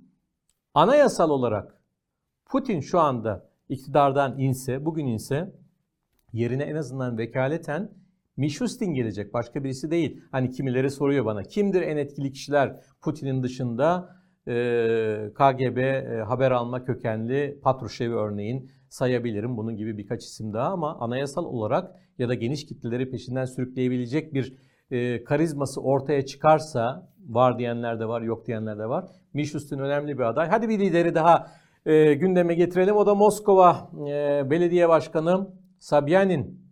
Anayasal olarak Putin şu anda iktidardan inse, bugün inse yerine en azından vekaleten Mishustin gelecek. Başka birisi değil. Hani kimileri soruyor bana. Kimdir en etkili kişiler Putin'in dışında? Ee, KGB e, haber alma kökenli Patrushev örneğin sayabilirim. Bunun gibi birkaç isim daha ama anayasal olarak ya da geniş kitleleri peşinden sürükleyebilecek bir e, karizması ortaya çıkarsa var diyenler de var, yok diyenler de var. Mishustin önemli bir aday. Hadi bir lideri daha e, gündeme getirelim. O da Moskova e, Belediye Başkanı Sabyanin.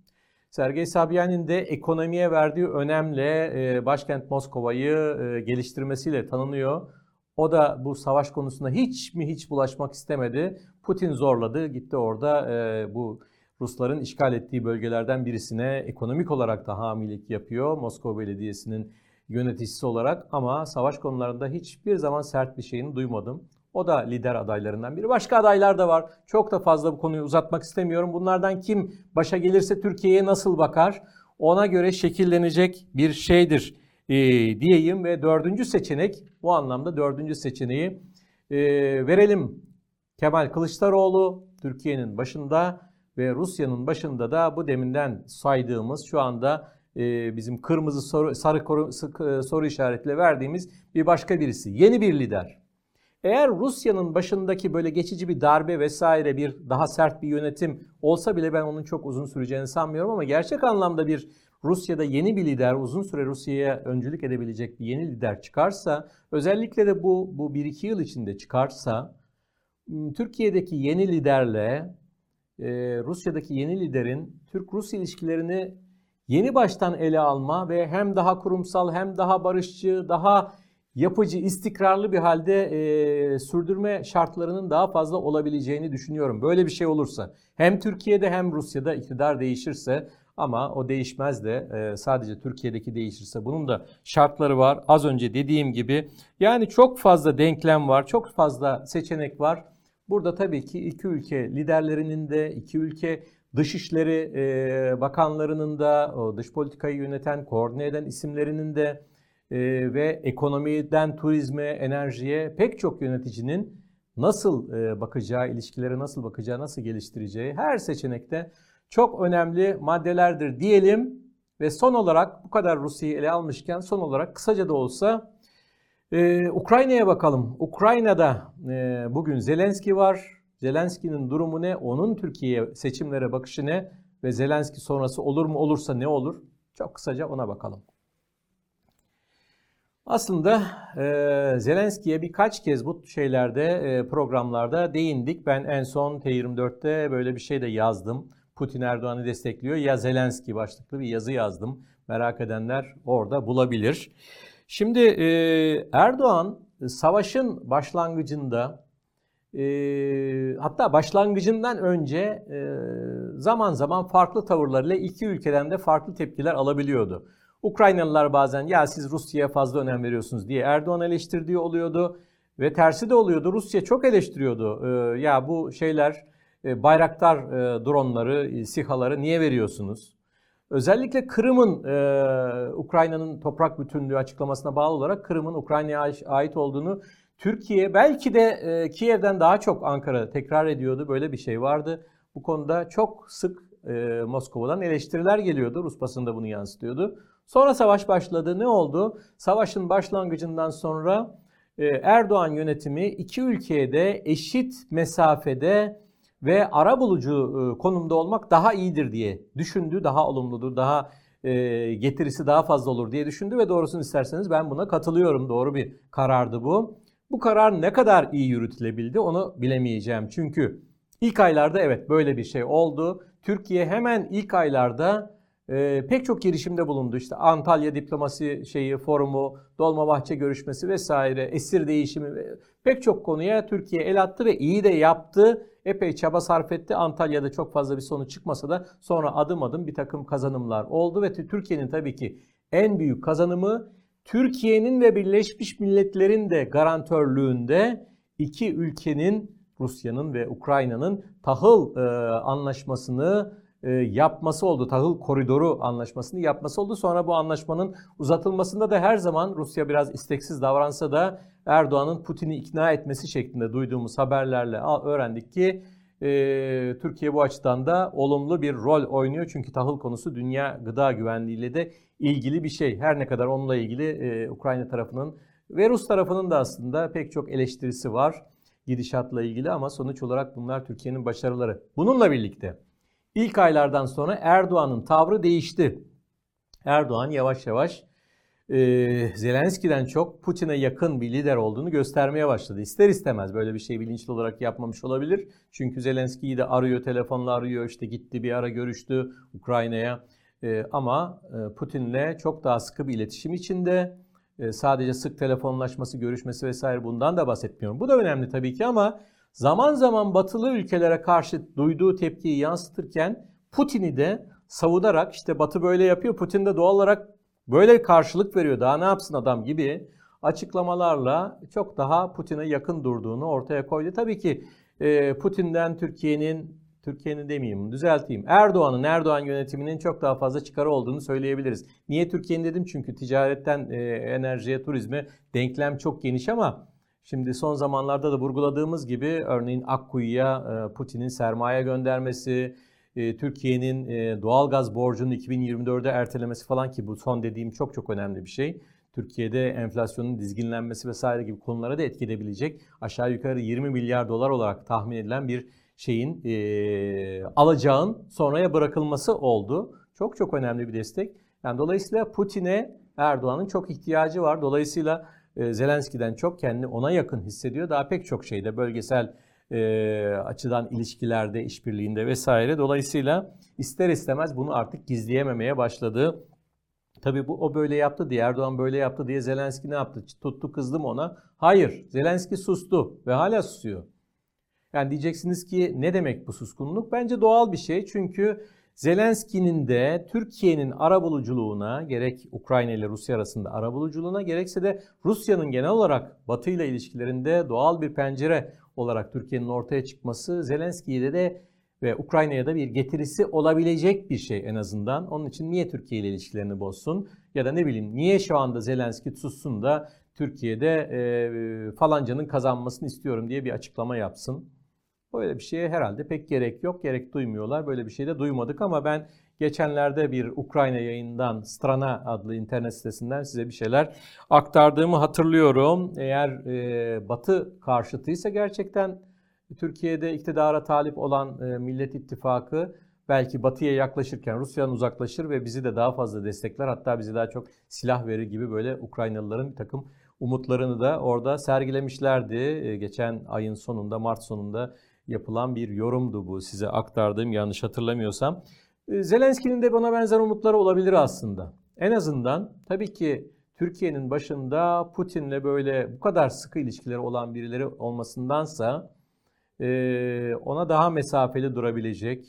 Sergey Sabyanin de ekonomiye verdiği önemle e, başkent Moskova'yı e, geliştirmesiyle tanınıyor. O da bu savaş konusunda hiç mi hiç bulaşmak istemedi. Putin zorladı. Gitti orada e, bu Rusların işgal ettiği bölgelerden birisine ekonomik olarak da hamilelik yapıyor. Moskova Belediyesi'nin yöneticisi olarak ama savaş konularında hiçbir zaman sert bir şeyini duymadım. O da lider adaylarından biri. Başka adaylar da var. Çok da fazla bu konuyu uzatmak istemiyorum. Bunlardan kim başa gelirse Türkiye'ye nasıl bakar? Ona göre şekillenecek bir şeydir e, diyeyim ve dördüncü seçenek bu anlamda dördüncü seçeneği e, verelim. Kemal Kılıçdaroğlu Türkiye'nin başında ve Rusya'nın başında da bu deminden saydığımız şu anda e, bizim kırmızı soru, sarı koru, soru işaretle verdiğimiz bir başka birisi. Yeni bir lider. Eğer Rusya'nın başındaki böyle geçici bir darbe vesaire bir daha sert bir yönetim olsa bile ben onun çok uzun süreceğini sanmıyorum ama gerçek anlamda bir Rusya'da yeni bir lider, uzun süre Rusya'ya öncülük edebilecek bir yeni lider çıkarsa, özellikle de bu bu 1-2 yıl içinde çıkarsa Türkiye'deki yeni liderle Rusya'daki yeni liderin Türk-Rus ilişkilerini yeni baştan ele alma ve hem daha kurumsal hem daha barışçı, daha yapıcı, istikrarlı bir halde e, sürdürme şartlarının daha fazla olabileceğini düşünüyorum. Böyle bir şey olursa hem Türkiye'de hem Rusya'da iktidar değişirse ama o değişmez de e, sadece Türkiye'deki değişirse bunun da şartları var. Az önce dediğim gibi yani çok fazla denklem var, çok fazla seçenek var. Burada tabii ki iki ülke liderlerinin de iki ülke dışişleri e, bakanlarının da o dış politikayı yöneten, koordine eden isimlerinin de e, ve ekonomiden turizme, enerjiye pek çok yöneticinin nasıl e, bakacağı, ilişkilere nasıl bakacağı, nasıl geliştireceği her seçenekte çok önemli maddelerdir diyelim. Ve son olarak bu kadar Rusya'yı ele almışken son olarak kısaca da olsa ee, Ukrayna'ya bakalım. Ukrayna'da e, bugün Zelenski var. Zelenski'nin durumu ne? Onun Türkiye'ye seçimlere bakışı ne? Ve Zelenski sonrası olur mu? Olursa ne olur? Çok kısaca ona bakalım. Aslında e, Zelenski'ye birkaç kez bu şeylerde e, programlarda değindik. Ben en son T24'te böyle bir şey de yazdım. Putin Erdoğan'ı destekliyor ya Zelenski başlıklı bir yazı yazdım. Merak edenler orada bulabilir. Şimdi e, Erdoğan savaşın başlangıcında e, hatta başlangıcından önce e, zaman zaman farklı tavırlarıyla iki ülkeden de farklı tepkiler alabiliyordu. Ukraynalılar bazen ya siz Rusya'ya fazla önem veriyorsunuz diye Erdoğan eleştirdiği oluyordu ve tersi de oluyordu. Rusya çok eleştiriyordu. E, ya bu şeyler e, Bayraktar e, dronları, e, SİHA'ları niye veriyorsunuz? Özellikle Kırım'ın e, Ukrayna'nın toprak bütünlüğü açıklamasına bağlı olarak Kırım'ın Ukrayna'ya ait olduğunu Türkiye belki de Kiev'den daha çok Ankara tekrar ediyordu. Böyle bir şey vardı. Bu konuda çok sık Moskova'dan eleştiriler geliyordu. Rus basında bunu yansıtıyordu. Sonra savaş başladı. Ne oldu? Savaşın başlangıcından sonra e, Erdoğan yönetimi iki ülkeye de eşit mesafede ve ara bulucu e, konumda olmak daha iyidir diye düşündü. Daha olumludur, daha e, getirisi daha fazla olur diye düşündü ve doğrusunu isterseniz ben buna katılıyorum. Doğru bir karardı bu. Bu karar ne kadar iyi yürütülebildi onu bilemeyeceğim. Çünkü ilk aylarda evet böyle bir şey oldu. Türkiye hemen ilk aylarda e, pek çok girişimde bulundu. İşte Antalya diplomasi şeyi forumu, Dolmabahçe görüşmesi vesaire, esir değişimi pek çok konuya Türkiye el attı ve iyi de yaptı. Epey çaba sarf etti. Antalya'da çok fazla bir sonuç çıkmasa da sonra adım adım bir takım kazanımlar oldu ve Türkiye'nin tabii ki en büyük kazanımı Türkiye'nin ve Birleşmiş Milletler'in de garantörlüğünde iki ülkenin Rusya'nın ve Ukrayna'nın tahıl e, anlaşmasını yapması oldu. Tahıl koridoru anlaşmasını yapması oldu. Sonra bu anlaşmanın uzatılmasında da her zaman Rusya biraz isteksiz davransa da Erdoğan'ın Putin'i ikna etmesi şeklinde duyduğumuz haberlerle öğrendik ki e, Türkiye bu açıdan da olumlu bir rol oynuyor. Çünkü tahıl konusu dünya gıda güvenliğiyle de ilgili bir şey. Her ne kadar onunla ilgili e, Ukrayna tarafının ve Rus tarafının da aslında pek çok eleştirisi var gidişatla ilgili ama sonuç olarak bunlar Türkiye'nin başarıları. Bununla birlikte ilk aylardan sonra Erdoğan'ın tavrı değişti. Erdoğan yavaş yavaş e, Zelenski'den çok Putin'e yakın bir lider olduğunu göstermeye başladı. İster istemez böyle bir şey bilinçli olarak yapmamış olabilir. Çünkü Zelenski'yi de arıyor, telefonla arıyor, işte gitti bir ara görüştü Ukrayna'ya. E, ama e, Putin'le çok daha sıkı bir iletişim içinde. E, sadece sık telefonlaşması, görüşmesi vesaire bundan da bahsetmiyorum. Bu da önemli tabii ki ama zaman zaman batılı ülkelere karşı duyduğu tepkiyi yansıtırken Putin'i de savunarak işte Batı böyle yapıyor, Putin de doğal olarak böyle karşılık veriyor. Daha ne yapsın adam gibi açıklamalarla çok daha Putin'e yakın durduğunu ortaya koydu. Tabii ki e, Putin'den Türkiye'nin Türkiye'nin demeyeyim, düzelteyim. Erdoğan'ın, Erdoğan yönetiminin çok daha fazla çıkarı olduğunu söyleyebiliriz. Niye Türkiye'nin dedim? Çünkü ticaretten e, enerjiye, turizme denklem çok geniş ama şimdi son zamanlarda da vurguladığımız gibi örneğin Akkuyu'ya e, Putin'in sermaye göndermesi, e, Türkiye'nin e, doğalgaz borcunu 2024'de ertelemesi falan ki bu son dediğim çok çok önemli bir şey. Türkiye'de enflasyonun dizginlenmesi vesaire gibi konulara da etki edebilecek aşağı yukarı 20 milyar dolar olarak tahmin edilen bir şeyin e, alacağın sonraya bırakılması oldu. Çok çok önemli bir destek. Yani dolayısıyla Putin'e Erdoğan'ın çok ihtiyacı var. Dolayısıyla Zelenski'den çok kendini ona yakın hissediyor. Daha pek çok şeyde bölgesel e, açıdan ilişkilerde, işbirliğinde vesaire. Dolayısıyla ister istemez bunu artık gizleyememeye başladı. Tabii bu o böyle yaptı diye Erdoğan böyle yaptı diye Zelenski ne yaptı? Tuttu kızdım ona. Hayır. Zelenski sustu ve hala susuyor. Yani diyeceksiniz ki ne demek bu suskunluk? Bence doğal bir şey. Çünkü Zelenski'nin de Türkiye'nin arabuluculuğuna gerek Ukrayna ile Rusya arasında arabuluculuğuna gerekse de Rusya'nın genel olarak Batı ile ilişkilerinde doğal bir pencere olarak Türkiye'nin ortaya çıkması Zelenski'ye de ve Ukrayna'ya da bir getirisi olabilecek bir şey en azından. Onun için niye Türkiye ile ilişkilerini bozsun ya da ne bileyim niye şu anda Zelenski sussun da Türkiye'de e, falancanın kazanmasını istiyorum diye bir açıklama yapsın. Böyle bir şeye herhalde pek gerek yok, gerek duymuyorlar. Böyle bir şey de duymadık ama ben geçenlerde bir Ukrayna yayından Strana adlı internet sitesinden size bir şeyler aktardığımı hatırlıyorum. Eğer e, Batı karşıtıysa gerçekten Türkiye'de iktidara talip olan e, Millet İttifakı belki Batı'ya yaklaşırken Rusya'dan uzaklaşır ve bizi de daha fazla destekler. Hatta bizi daha çok silah verir gibi böyle Ukraynalıların bir takım umutlarını da orada sergilemişlerdi. E, geçen ayın sonunda, Mart sonunda yapılan bir yorumdu bu size aktardığım yanlış hatırlamıyorsam. Ee, Zelenski'nin de bana benzer umutları olabilir aslında. En azından tabii ki Türkiye'nin başında Putin'le böyle bu kadar sıkı ilişkileri olan birileri olmasındansa e, ona daha mesafeli durabilecek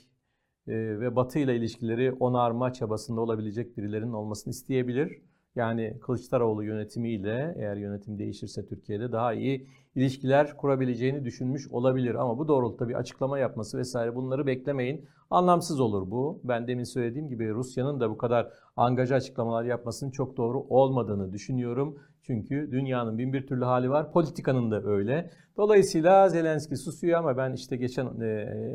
e, ve Batı ile ilişkileri onarma çabasında olabilecek birilerinin olmasını isteyebilir. Yani Kılıçdaroğlu yönetimiyle eğer yönetim değişirse Türkiye'de daha iyi ilişkiler kurabileceğini düşünmüş olabilir. Ama bu doğrultuda bir açıklama yapması vesaire bunları beklemeyin. Anlamsız olur bu. Ben demin söylediğim gibi Rusya'nın da bu kadar angajı açıklamalar yapmasının çok doğru olmadığını düşünüyorum. Çünkü dünyanın bin bir türlü hali var. Politikanın da öyle. Dolayısıyla Zelenski susuyor ama ben işte geçen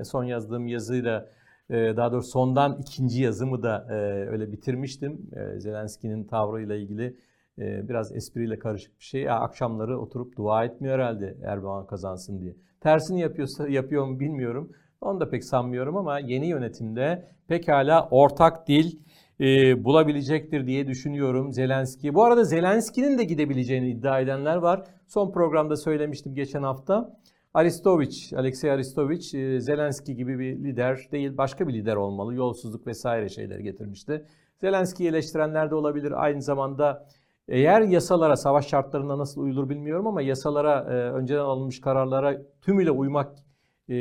son yazdığım yazıyla e, daha doğrusu sondan ikinci yazımı da e, öyle bitirmiştim. E, Zelenski'nin tavrıyla ilgili e, biraz espriyle karışık bir şey. Akşamları oturup dua etmiyor herhalde Erdoğan kazansın diye. Tersini yapıyorsa yapıyor mu bilmiyorum. Onu da pek sanmıyorum ama yeni yönetimde pekala ortak dil e, bulabilecektir diye düşünüyorum Zelenski. Bu arada Zelenski'nin de gidebileceğini iddia edenler var. Son programda söylemiştim geçen hafta. Aristoviç, Alexey Aristoviç e, Zelenski gibi bir lider değil başka bir lider olmalı. Yolsuzluk vesaire şeyler getirmişti. Zelenski'yi eleştirenler de olabilir. Aynı zamanda eğer yasalara, savaş şartlarında nasıl uyulur bilmiyorum ama yasalara, e, önceden alınmış kararlara tümüyle uymak e,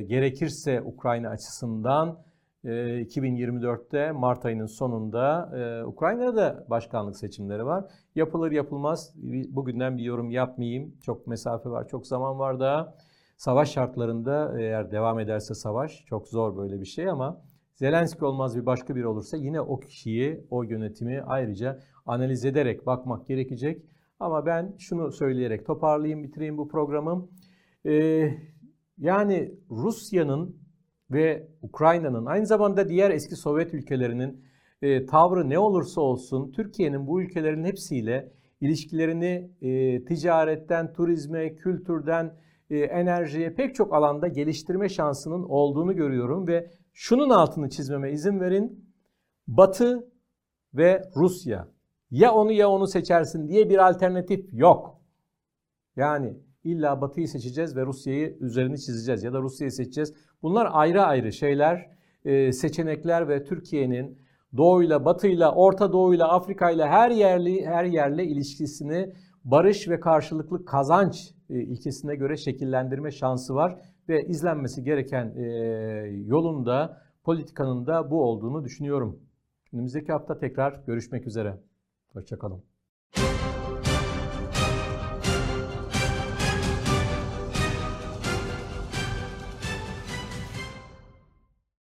gerekirse Ukrayna açısından 2024'te Mart ayının sonunda e, Ukrayna'da da başkanlık seçimleri var. Yapılır yapılmaz bugünden bir yorum yapmayayım. Çok mesafe var, çok zaman var daha. Savaş şartlarında eğer devam ederse savaş çok zor böyle bir şey ama Zelenski olmaz bir başka biri olursa yine o kişiyi, o yönetimi ayrıca analiz ederek bakmak gerekecek. Ama ben şunu söyleyerek toparlayayım, bitireyim bu programı. Ee, yani Rusya'nın ve Ukrayna'nın aynı zamanda diğer eski Sovyet ülkelerinin e, tavrı ne olursa olsun Türkiye'nin bu ülkelerin hepsiyle ilişkilerini e, ticaretten, turizme, kültürden, e, enerjiye pek çok alanda geliştirme şansının olduğunu görüyorum ve şunun altını çizmeme izin verin. Batı ve Rusya ya onu ya onu seçersin diye bir alternatif yok. Yani illa Batı'yı seçeceğiz ve Rusya'yı üzerini çizeceğiz ya da Rusya'yı seçeceğiz. Bunlar ayrı ayrı şeyler, e, seçenekler ve Türkiye'nin Doğu'yla, Batı'yla, Orta Doğu'yla, Afrika'yla her yerli her yerle ilişkisini barış ve karşılıklı kazanç e, ilkesine göre şekillendirme şansı var ve izlenmesi gereken e, yolun da politikanın da bu olduğunu düşünüyorum. Önümüzdeki hafta tekrar görüşmek üzere. Hoşçakalın.